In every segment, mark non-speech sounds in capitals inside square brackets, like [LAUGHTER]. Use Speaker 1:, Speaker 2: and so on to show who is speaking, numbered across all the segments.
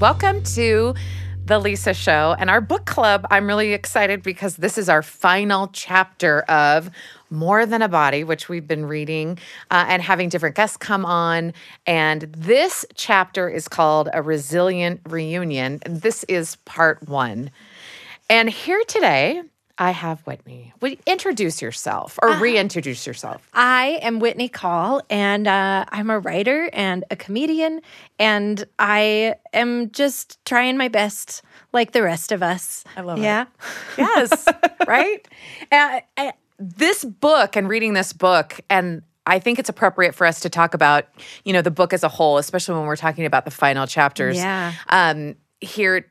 Speaker 1: Welcome to the Lisa Show and our book club. I'm really excited because this is our final chapter of More Than a Body, which we've been reading uh, and having different guests come on. And this chapter is called A Resilient Reunion. This is part one. And here today, I have Whitney. Would you introduce yourself or reintroduce yourself?
Speaker 2: I am Whitney Call, and uh, I'm a writer and a comedian, and I am just trying my best, like the rest of us.
Speaker 1: I love it.
Speaker 2: yeah. [LAUGHS]
Speaker 1: Yes, right? [LAUGHS] Uh, uh, this book and reading this book, and I think it's appropriate for us to talk about, you know, the book as a whole, especially when we're talking about the final chapters.
Speaker 2: Yeah.
Speaker 1: Um, here,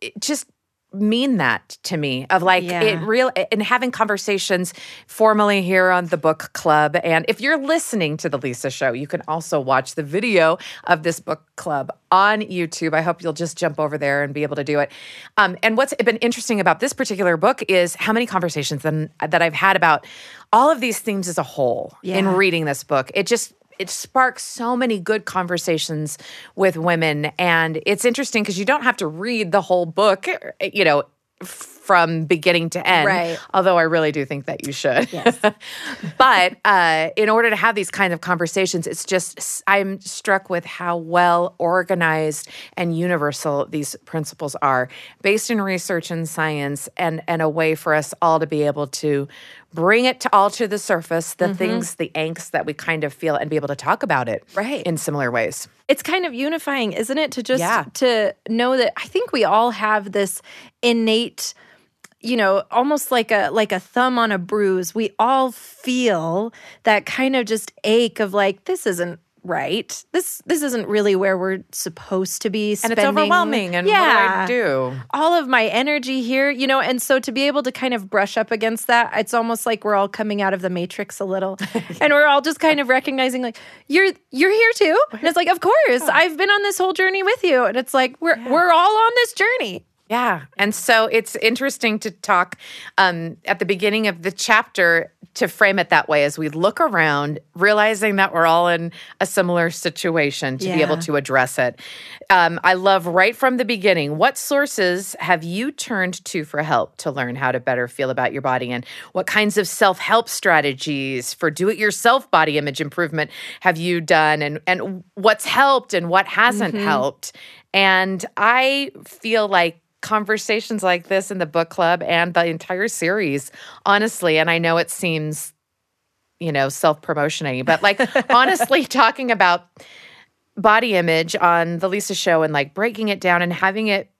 Speaker 1: it just mean that to me of like
Speaker 2: Yeah.
Speaker 1: it real and having conversations formally here on the book club. And if you're listening to the lisa show you can also watch the video of this book club on youtube. I hope you'll just jump over there and be able to do it. Um, and what's been interesting about this particular book is how many conversations then, that i've had about all of these themes as a whole in reading this book. It just it sparks so many good conversations with women. And it's interesting because you don't have to read the whole book you know from beginning to end
Speaker 2: Right.
Speaker 1: although i really do think that you should Yes. [LAUGHS] but uh, in order to have these kind of conversations it's just i'm struck with how well organized and universal these principles are based in research and science and and a way for us all to be able to bring it to all to the surface the things the angst that we kind of feel and be able to talk about it
Speaker 2: Right.
Speaker 1: in similar ways
Speaker 2: It's kind of unifying, isn't it? To just
Speaker 1: Yeah.
Speaker 2: to know that I think we all have this innate you know almost like a like a thumb on a bruise we all feel that kind of just ache of like this isn't right this this isn't really where we're supposed to be
Speaker 1: and it's overwhelming and
Speaker 2: yeah
Speaker 1: what do i do
Speaker 2: all of my energy here, you know, and so to be able to kind of brush up against that, it's almost like we're all coming out of the matrix a little. [LAUGHS] and we're all just kind of recognizing like you're you're here too. And it's like, of course, oh. I've been on this whole journey with you. And it's like we're we're all on this journey.
Speaker 1: Yeah. And so it's interesting to talk um, at the beginning of the chapter to frame it that way as we look around, realizing that we're all in a similar situation to be able to address it. Um, I love right from the beginning what sources have you turned to for help to learn how to better feel about your body? And what kinds of self help strategies for do it yourself body image improvement have you done? And, and what's helped and what hasn't helped? And I feel like conversations like this in the book club and the entire series, honestly, and I know it seems, you know, self promotiony, but like [LAUGHS] honestly, talking about body image on the Lisa show and like breaking it down and having it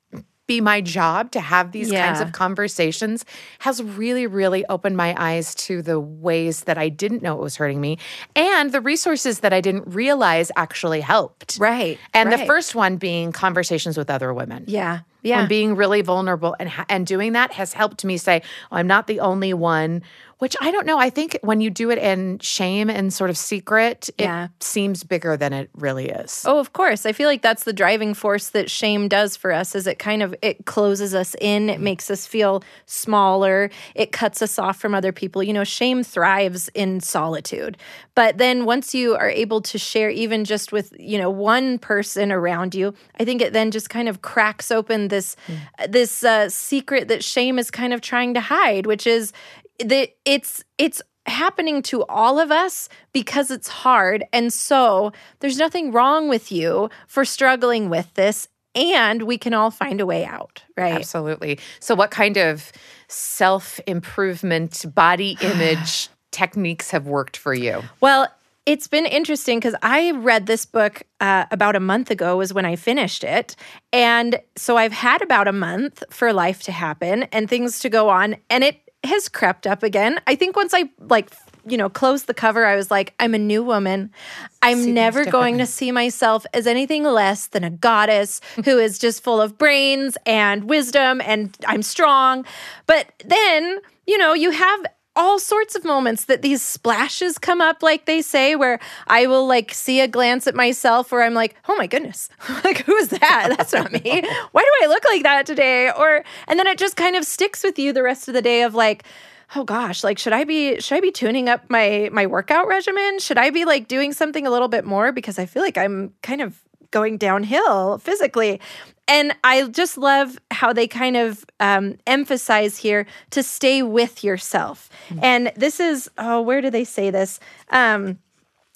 Speaker 1: be my job to have these kinds of conversations has really, really opened my eyes to the ways that I didn't know it was hurting me and the resources that I didn't realize actually helped.
Speaker 2: Right.
Speaker 1: And the first one being conversations with other women
Speaker 2: Yeah. Yeah.
Speaker 1: and being really vulnerable and and doing that has helped me say oh, I'm not the only one which I don't know I think when you do it in shame and sort of secret it
Speaker 2: Yeah.
Speaker 1: seems bigger than it really is.
Speaker 2: Oh, of course. I feel like that's the driving force that shame does for us is it kind of it closes us in, it makes us feel smaller, it cuts us off from other people. You know, shame thrives in solitude. But then once you are able to share even just with, you know, one person around you, I think it then just kind of cracks open this this uh, secret that shame is kind of trying to hide, which is that it's it's happening to all of us because it's hard. And so there's nothing wrong with you for struggling with this. And we can all find a way out, right?
Speaker 1: Absolutely. So what kind of self improvement body [SIGHS] image techniques have worked for you?
Speaker 2: Well, it's been interesting because I read this book uh, about a month ago, was when I finished it. And so I've had about a month for life to happen and things to go on. And it has crept up again. I think once I like, you know, closed the cover, I was like, I'm a new woman. I'm
Speaker 1: things
Speaker 2: never going to see myself as anything less than a goddess [LAUGHS] who is just full of brains and wisdom and I'm strong. But then, you know, you have all sorts of moments that these splashes come up, like they say, where I will like see a glance at myself where I'm like, oh my goodness, [LAUGHS] like who is that? That's not me. [LAUGHS] Why do I look like that today? Or and then it just kind of sticks with you the rest of the day of like, oh gosh, like should I be should I be tuning up my my workout regimen? Should I be like doing something a little bit more because I feel like I'm kind of going downhill physically. And I just love how they kind of um, emphasize here to stay with yourself. Mm-hmm. And this is, oh, where do they say this? Um,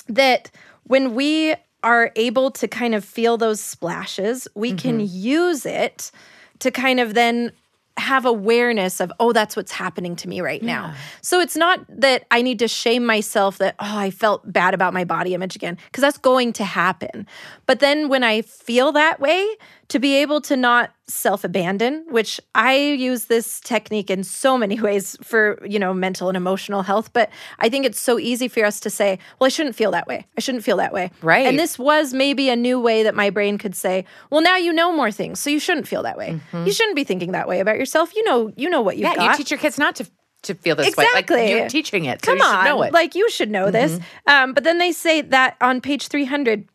Speaker 2: that when we are able to kind of feel those splashes, we mm-hmm. can use it to kind of then have awareness of, oh, that's what's happening to me right yeah. now. So it's not that I need to shame myself that, oh, I felt bad about my body image again, because that's going to happen. But then when I feel that way, to be able to not self abandon, which I use this technique in so many [LAUGHS] ways for, you know, mental and emotional health. But I think it's so easy for us to say, well, I shouldn't feel that way. I shouldn't feel that way.
Speaker 1: Right.
Speaker 2: And this was maybe a new way that my brain could say, well, now you know more things. So you shouldn't feel that way. Mm-hmm. You shouldn't be thinking that way about yourself. You know, you know what you've
Speaker 1: yeah,
Speaker 2: got.
Speaker 1: You teach your kids not to to feel this
Speaker 2: exactly.
Speaker 1: way. Like you're teaching it.
Speaker 2: So Come
Speaker 1: on. It.
Speaker 2: Like you should know mm-hmm. this. Um, but then they say that on page 300,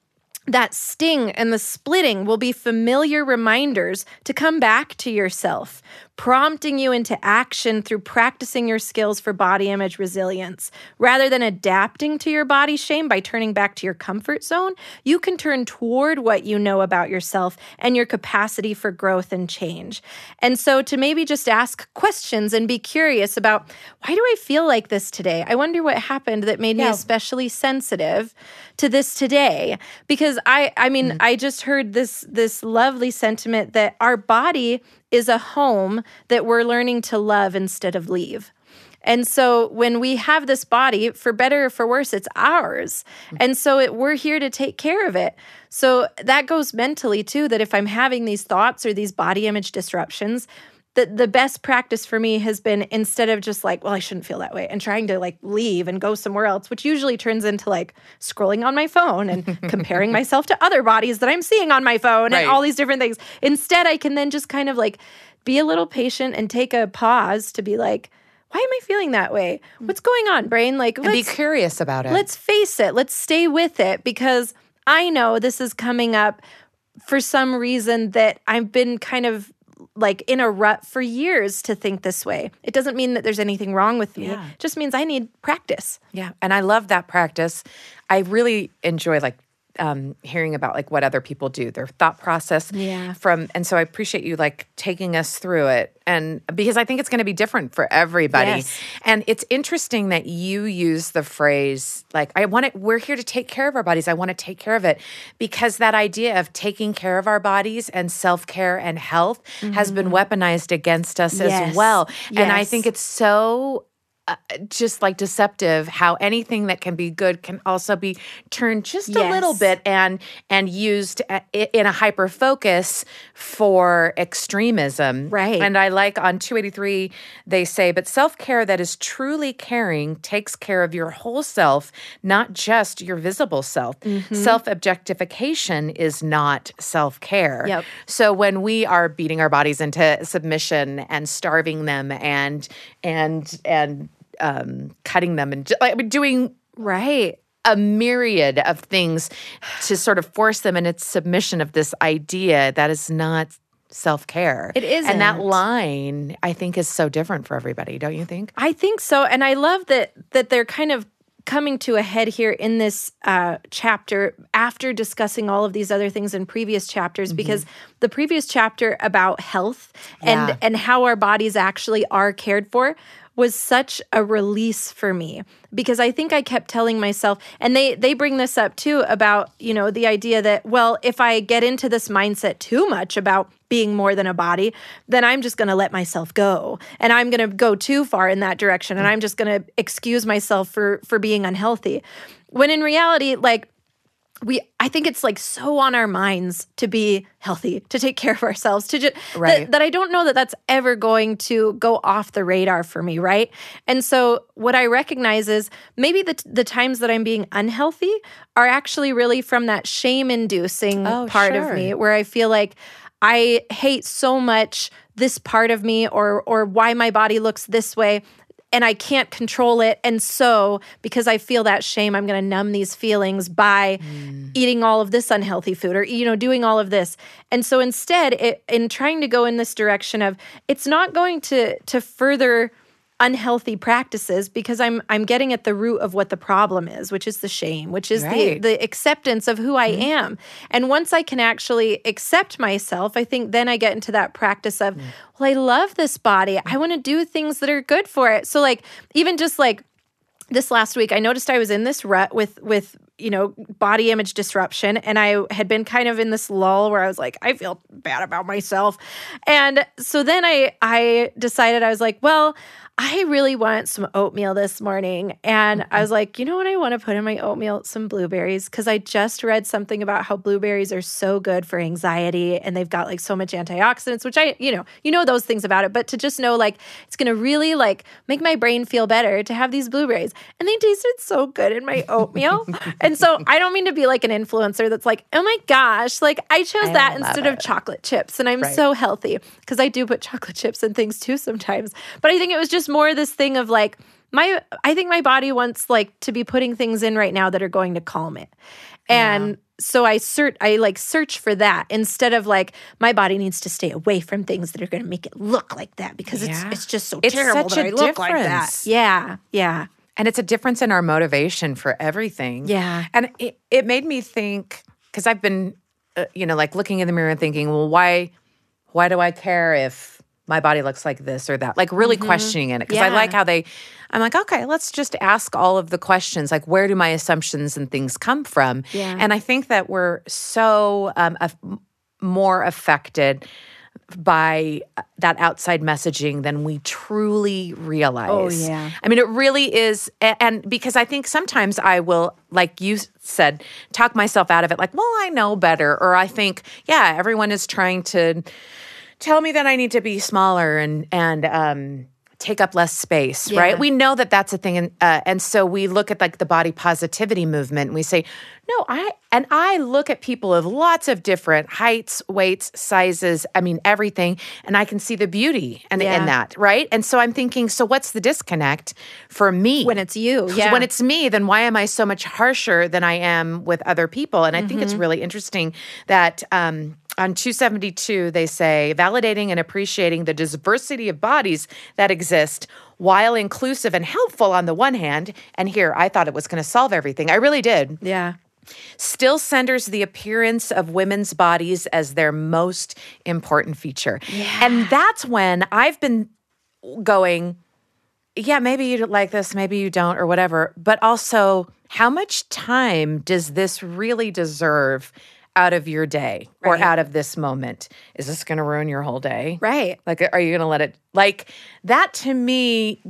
Speaker 2: that sting and the splitting will be familiar reminders to come back to yourself, prompting you into action through practicing your skills for body image resilience. Rather than adapting to your body shame by turning back to your comfort zone, you can turn toward what you know about yourself and your capacity for growth and change. And so to maybe just ask questions and be curious about why do I feel like this today? I wonder what happened that made yeah. me especially sensitive to this today because I I mean, mm-hmm. I just heard this this lovely sentiment that our body is a home that we're learning to love instead of leave. And so when we have this body, for better or for worse, it's ours. And so it, we're here to take care of it. So that goes mentally too, that if I'm having these thoughts or these body image disruptions, the, the best practice for me has been instead of just like, well, I shouldn't feel that way and trying to like leave and go somewhere else, which usually turns into like scrolling on my phone and [LAUGHS] comparing myself to other bodies that I'm seeing on my phone right. and all these different things. Instead, I can then just kind of like be a little patient and take a pause to be like, why am I feeling that way? Mm. What's going on, brain? Like,
Speaker 1: and be curious about it.
Speaker 2: Let's face it. Let's stay with it because I know this is coming up for some reason that I've been kind of like in a rut for years to think this way. It doesn't mean that there's anything wrong with me. Yeah. It just means I need practice.
Speaker 1: Yeah. And I love that practice. I really enjoy like um, hearing about like what other people do, their thought process.
Speaker 2: Yeah.
Speaker 1: From and so I appreciate you like taking us through it, and because I think it's going to be different for everybody. Yes. And it's interesting that you use the phrase like I want it. We're here to take care of our bodies. I want to take care of it because that idea of taking care of our bodies and self care and health mm-hmm. has been mm-hmm. weaponized against us yes. as well. Yes. And I think it's so uh, just like deceptive how anything that can be good can also be turned just yes. a little bit and and used uh, in a hyper focus for extremism
Speaker 2: right
Speaker 1: and i like on 283 they say but self-care that is truly caring takes care of your whole self not just your visible self mm-hmm. self-objectification is not self-care
Speaker 2: yep.
Speaker 1: so when we are beating our bodies into submission and starving them and and and um, cutting them and like doing
Speaker 2: right
Speaker 1: a myriad of things to sort of force them in its submission of this idea that is not self care.
Speaker 2: It is,
Speaker 1: and that line I think is so different for everybody. Don't you think?
Speaker 2: I think so, and I love that that they're kind of coming to a head here in this uh, chapter after discussing all of these other things in previous chapters mm-hmm. because the previous chapter about health and yeah. and how our bodies actually are cared for was such a release for me because I think I kept telling myself and they they bring this up too about, you know, the idea that well, if I get into this mindset too much about being more than a body, then I'm just going to let myself go and I'm going to go too far in that direction and mm. I'm just going to excuse myself for for being unhealthy. When in reality, like we i think it's like so on our minds to be healthy to take care of ourselves to just right. that, that i don't know that that's ever going to go off the radar for me right and so what i recognize is maybe the the times that i'm being unhealthy are actually really from that shame inducing oh, part sure. of me where i feel like i hate so much this part of me or or why my body looks this way and I can't control it. And so, because I feel that shame, I'm going to numb these feelings by mm. eating all of this unhealthy food or, you know, doing all of this. And so instead, it, in trying to go in this direction of it's not going to, to further unhealthy practices because I'm I'm getting at the root of what the problem is, which is the shame, which is
Speaker 1: Right.
Speaker 2: the the acceptance of who I mm-hmm. am. And once I can actually accept myself, I think then I get into that practice of, mm. well, I love this body. I mm. want to do things that are good for it. So like even just like this last week i noticed i was in this rut with with you know body image disruption. And i had been kind of in this lull where i was like i feel bad about myself. And so then i i decided i was like well i really want some oatmeal this morning. And i was like you know what? I want to put in my oatmeal some blueberries because i just read something about how blueberries are so good for anxiety and they've got like so much antioxidants which i you know you know those things about it. But to just know like it's going to really like make my brain feel better to have these blueberries. And they tasted so good in my oatmeal. [LAUGHS] And so i don't mean to be like an influencer that's like oh my gosh like i chose
Speaker 1: I
Speaker 2: that instead of chocolate chips and i'm
Speaker 1: Right.
Speaker 2: so healthy. Because i do put chocolate chips in things too sometimes. But i think it was just more this thing of like my i think my body wants like to be putting things in right now that are going to calm it. And so i search i like search for that instead of like my body needs to stay away from things that are going to make it look like that because
Speaker 1: Yeah.
Speaker 2: it's it's just so
Speaker 1: It's
Speaker 2: terrible that I look like that. Yeah, yeah,
Speaker 1: And it's a difference in our motivation for everything.
Speaker 2: Yeah.
Speaker 1: And it, it made me think because I've been, uh, you know, like looking in the mirror and thinking, well, why, why do I care if my body looks like this or that? Like really questioning it because I like how they. I'm like, okay, let's just ask all of the questions. Like, where do my assumptions and things come from?
Speaker 2: Yeah.
Speaker 1: And I think that we're so um, af- more affected by uh, that outside messaging than we truly realize.
Speaker 2: Oh, yeah.
Speaker 1: I mean, it really is. And because I think sometimes I will, like you said, talk myself out of it, like, well, I know better. Or I think, yeah, everyone is trying to tell me that I need to be smaller and, and, um, take up less space
Speaker 2: Yeah.
Speaker 1: right we know that that's a thing and uh, and so we look at like the body positivity movement and we say no i and i look at people of lots of different heights weights sizes i mean everything and i can see the beauty and
Speaker 2: Yeah.
Speaker 1: in that right and so i'm thinking so what's the disconnect for me
Speaker 2: when it's you, yeah,
Speaker 1: when it's me, then why am I so much harsher than I am with other people? And I think
Speaker 2: Mm-hmm.
Speaker 1: it's really interesting that um, on 272, they say validating and appreciating the diversity of bodies that exist while inclusive and helpful on the one hand. And here, I thought it was going to solve everything. I really did.
Speaker 2: yeah,
Speaker 1: Still centers the appearance of women's bodies as their most important feature. Yeah. And that's when I've been going, yeah, maybe you like this, maybe you don't, or whatever. But also, how much time does this really deserve out of your day or out of this moment? Is this going to ruin your whole day?
Speaker 2: right.
Speaker 1: Like, are you going to let it, like, that to me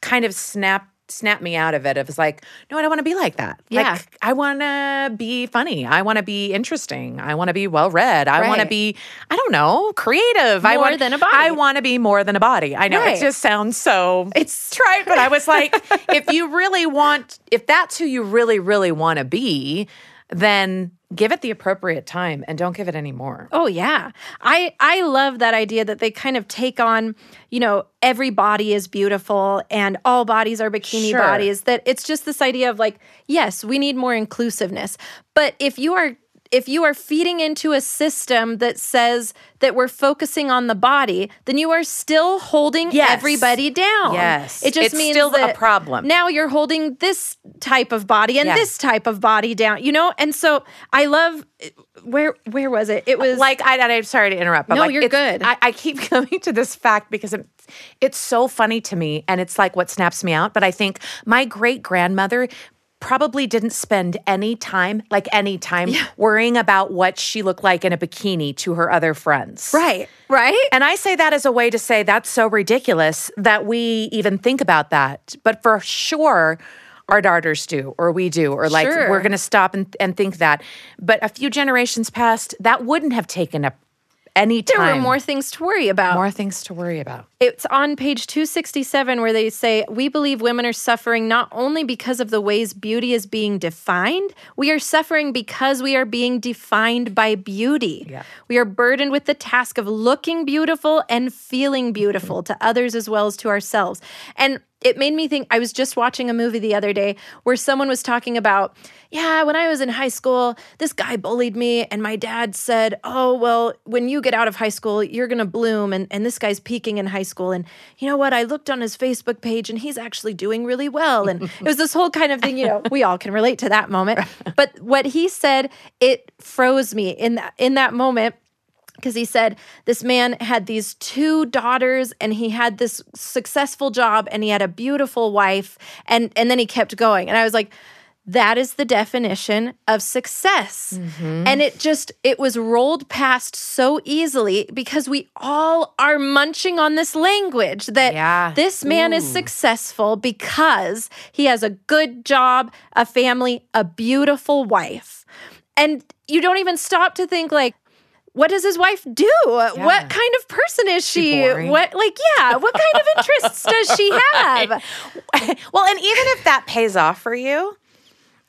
Speaker 1: kind of snapped. Snap me out of it. It was like, no, I don't want to be like that.
Speaker 2: Yeah.
Speaker 1: Like, I want to be funny. I want to be interesting. I want to be well read. I want to be, I don't know, creative. I
Speaker 2: More
Speaker 1: want
Speaker 2: than a body.
Speaker 1: I want to be more than a body. I know
Speaker 2: Right.
Speaker 1: it just sounds so
Speaker 2: It's
Speaker 1: trite, but I was like, [LAUGHS] if you really want, if that's who you really, really want to be, then give it the appropriate time and don't give it any more.
Speaker 2: Oh yeah. I I love that idea that they kind of take on, you know, every body is beautiful and all bodies are bikini
Speaker 1: Sure.
Speaker 2: bodies that it's just this idea of like, yes, we need more inclusiveness. But if you are if you are feeding into a system that says that we're focusing on the body, then you are still holding
Speaker 1: Yes.
Speaker 2: everybody down.
Speaker 1: Yes.
Speaker 2: It just
Speaker 1: It's
Speaker 2: means
Speaker 1: still a problem.
Speaker 2: Now you're holding this type of body and
Speaker 1: Yeah.
Speaker 2: this type of body down, you know? And so I love where where was it? It was
Speaker 1: Like I, I'm sorry to interrupt, but
Speaker 2: No,
Speaker 1: like,
Speaker 2: you're good.
Speaker 1: I, I keep [LAUGHS] coming to this fact because it, it's so funny to me, and it's like what snaps me out. But I think my great grandmother probably didn't spend any time, like any time, worrying about what she looked like in a bikini to her other friends.
Speaker 2: Right, right?
Speaker 1: And I say that as a way to say that's so ridiculous that we even think about that. But for sure, our daughters do, or we do, or like
Speaker 2: Sure.
Speaker 1: we're going to stop and, and think that. But a few generations past, that wouldn't have taken up any
Speaker 2: there
Speaker 1: time.
Speaker 2: were more things to worry about.
Speaker 1: more things to worry about.
Speaker 2: It's on page 267 where they say, We believe women are suffering not only because of the ways beauty is being defined, we are suffering because we are being defined by beauty.
Speaker 1: Yeah.
Speaker 2: We are burdened with the task of looking beautiful and feeling beautiful to others as well as to ourselves. And it made me think I was just watching a movie the other day where someone was talking about, yeah, when I was in high school, this guy bullied me and my dad said, "Oh, well, when you get out of high school, you're going to bloom and and this guy's peaking in high school and you know what? I looked on his Facebook page and he's actually doing really well." And it was this whole kind of thing, you know, we all can relate to that moment. [LAUGHS] But what he said, it froze me in that in that moment because he said this man had these two daughters and he had this successful job and he had a beautiful wife and and then he kept going and i was like that is the definition of success
Speaker 1: Mm-hmm.
Speaker 2: and it just it was rolled past so easily because we all are munching on this language that
Speaker 1: Yeah.
Speaker 2: this man is successful because he has a good job a family a beautiful wife and you don't even stop to think like what does his wife do? What kind of person is
Speaker 1: She
Speaker 2: she? What like yeah, what kind of interests does she [LAUGHS] have? [LAUGHS]
Speaker 1: well, and even if that pays off for you,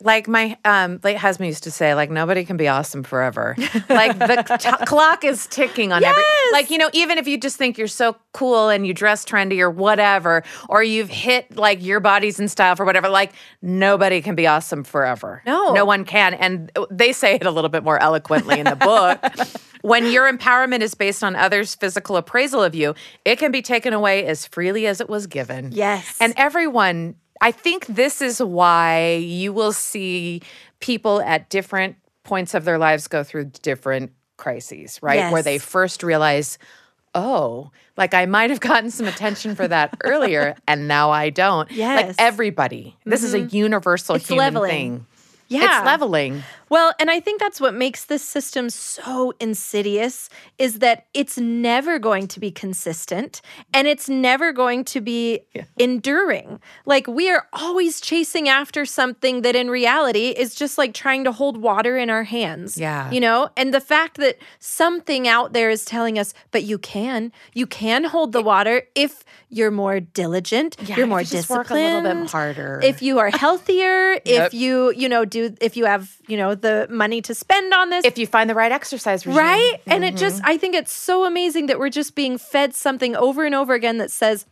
Speaker 1: like my um, late husband used to say, like nobody can be awesome forever. like the t- clock is ticking on every. Like you know, even if you just think you're so cool and you dress trendy or whatever, or you've hit like your body's in style for whatever, like nobody can be awesome forever.
Speaker 2: No.
Speaker 1: no one can, and they say it a little bit more eloquently in the book. [LAUGHS] When your empowerment is based on others' physical appraisal of you, it can be taken away as freely as it was given.
Speaker 2: Yes.
Speaker 1: And everyone, I think this is why you will see people at different points of their lives go through different crises, right? Where they first realize, oh, like I might have gotten some attention for that [LAUGHS] earlier and now I don't. Like
Speaker 2: Yes. Mm-hmm.
Speaker 1: everybody. This is a universal
Speaker 2: It's
Speaker 1: human
Speaker 2: leveling.
Speaker 1: thing.
Speaker 2: Yeah.
Speaker 1: It's leveling.
Speaker 2: Well, and I think that's what makes this system so insidious is that it's never going to be consistent and it's never going to be enduring. Like we are always chasing after something that in reality is just like trying to hold water in our hands.
Speaker 1: Yeah.
Speaker 2: You know, and the fact that something out there is telling us, but you can, you can hold the water if you're more diligent,
Speaker 1: Yeah,
Speaker 2: you're more disciplined,
Speaker 1: work a little bit harder.
Speaker 2: if you are healthier, [LAUGHS]
Speaker 1: Yep.
Speaker 2: if you, you know, do if you have, you know, the money to spend on this.
Speaker 1: if you find the right exercise regime.
Speaker 2: right? And it mm-hmm. just I think it's so amazing that we're just being fed something over and over again that says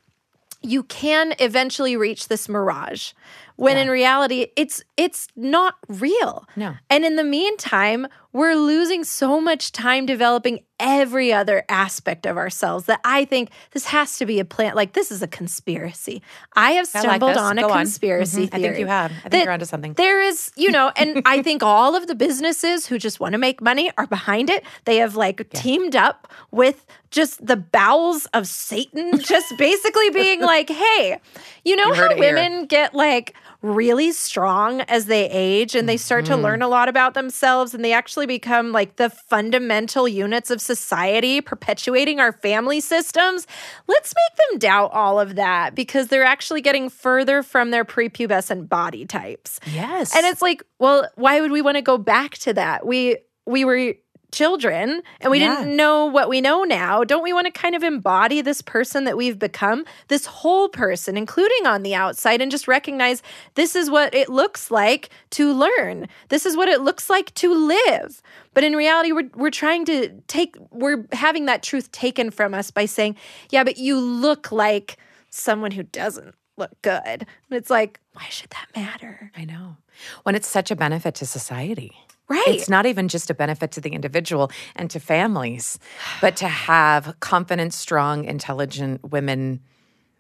Speaker 2: you can eventually reach this mirage. When in reality it's it's not real.
Speaker 1: No.
Speaker 2: And in the meantime, we're losing so much time developing every other aspect of ourselves that I think this has to be a plan. Like this is a conspiracy. I have
Speaker 1: I like
Speaker 2: stumbled on a
Speaker 1: Go on.
Speaker 2: conspiracy
Speaker 1: Mhm. I think you have. I think you're onto something.
Speaker 2: There is, you know, and [LAUGHS] I think all of the businesses who just want to make money are behind it. They have like teamed up with just the bowels of Satan, just basically being [LAUGHS] like, hey, you know
Speaker 1: You
Speaker 2: how
Speaker 1: it here.
Speaker 2: women get like really strong as they age and they start
Speaker 1: Mm-hmm.
Speaker 2: to learn a lot about themselves and they actually become like the fundamental units of society perpetuating our family systems let's make them doubt all of that because they're actually getting further from their prepubescent body types
Speaker 1: Yes.
Speaker 2: and it's like well why would we want to go back to that we we were children and we
Speaker 1: Yeah.
Speaker 2: didn't know what we know now don't we want to kind of embody this person that we've become this whole person including on the outside and just recognize this is what it looks like to learn this is what it looks like to live but in reality we're we're trying to take we're having that truth taken from us by saying yeah but you look like someone who doesn't look good and it's like why should that matter
Speaker 1: I know. When it's such a benefit to society.
Speaker 2: Right
Speaker 1: It's not even just a benefit to the individual and to families, but to have confident, strong, intelligent women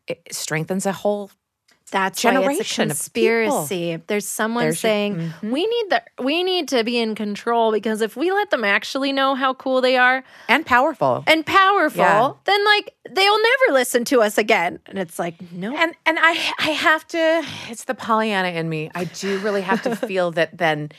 Speaker 1: it strengthens a whole
Speaker 2: That's why it's a
Speaker 1: generation of
Speaker 2: conspiracy. There's someone
Speaker 1: There's your-
Speaker 2: saying mm-hmm. we need the we need to be in control because if we let them actually know how cool they are
Speaker 1: and powerful.
Speaker 2: and powerful,
Speaker 1: Yeah.
Speaker 2: then like they'll never listen to us again. And it's like no,
Speaker 1: And and I I have to it's the Pollyanna in me. I do really have to [LAUGHS] feel that then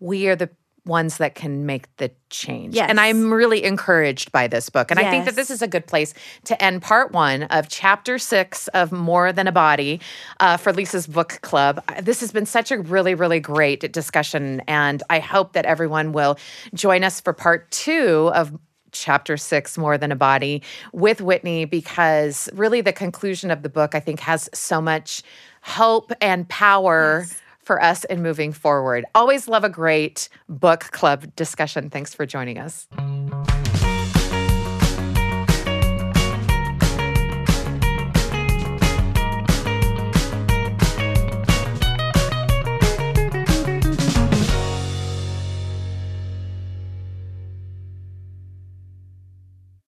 Speaker 1: we are the ones that can make the change.
Speaker 2: Yes.
Speaker 1: And I'm really encouraged by this book. And I think that this is a good place to end part one of chapter six of More Than a Body uh, for Lisa's book club. Uh, This has been such a really, really great discussion. And I hope that everyone will join us for part two of chapter six, More Than a Body, with Whitney, because really the conclusion of the book, I think, has so much hope and power. For us in moving forward. Always love a great book club discussion. Thanks for joining us.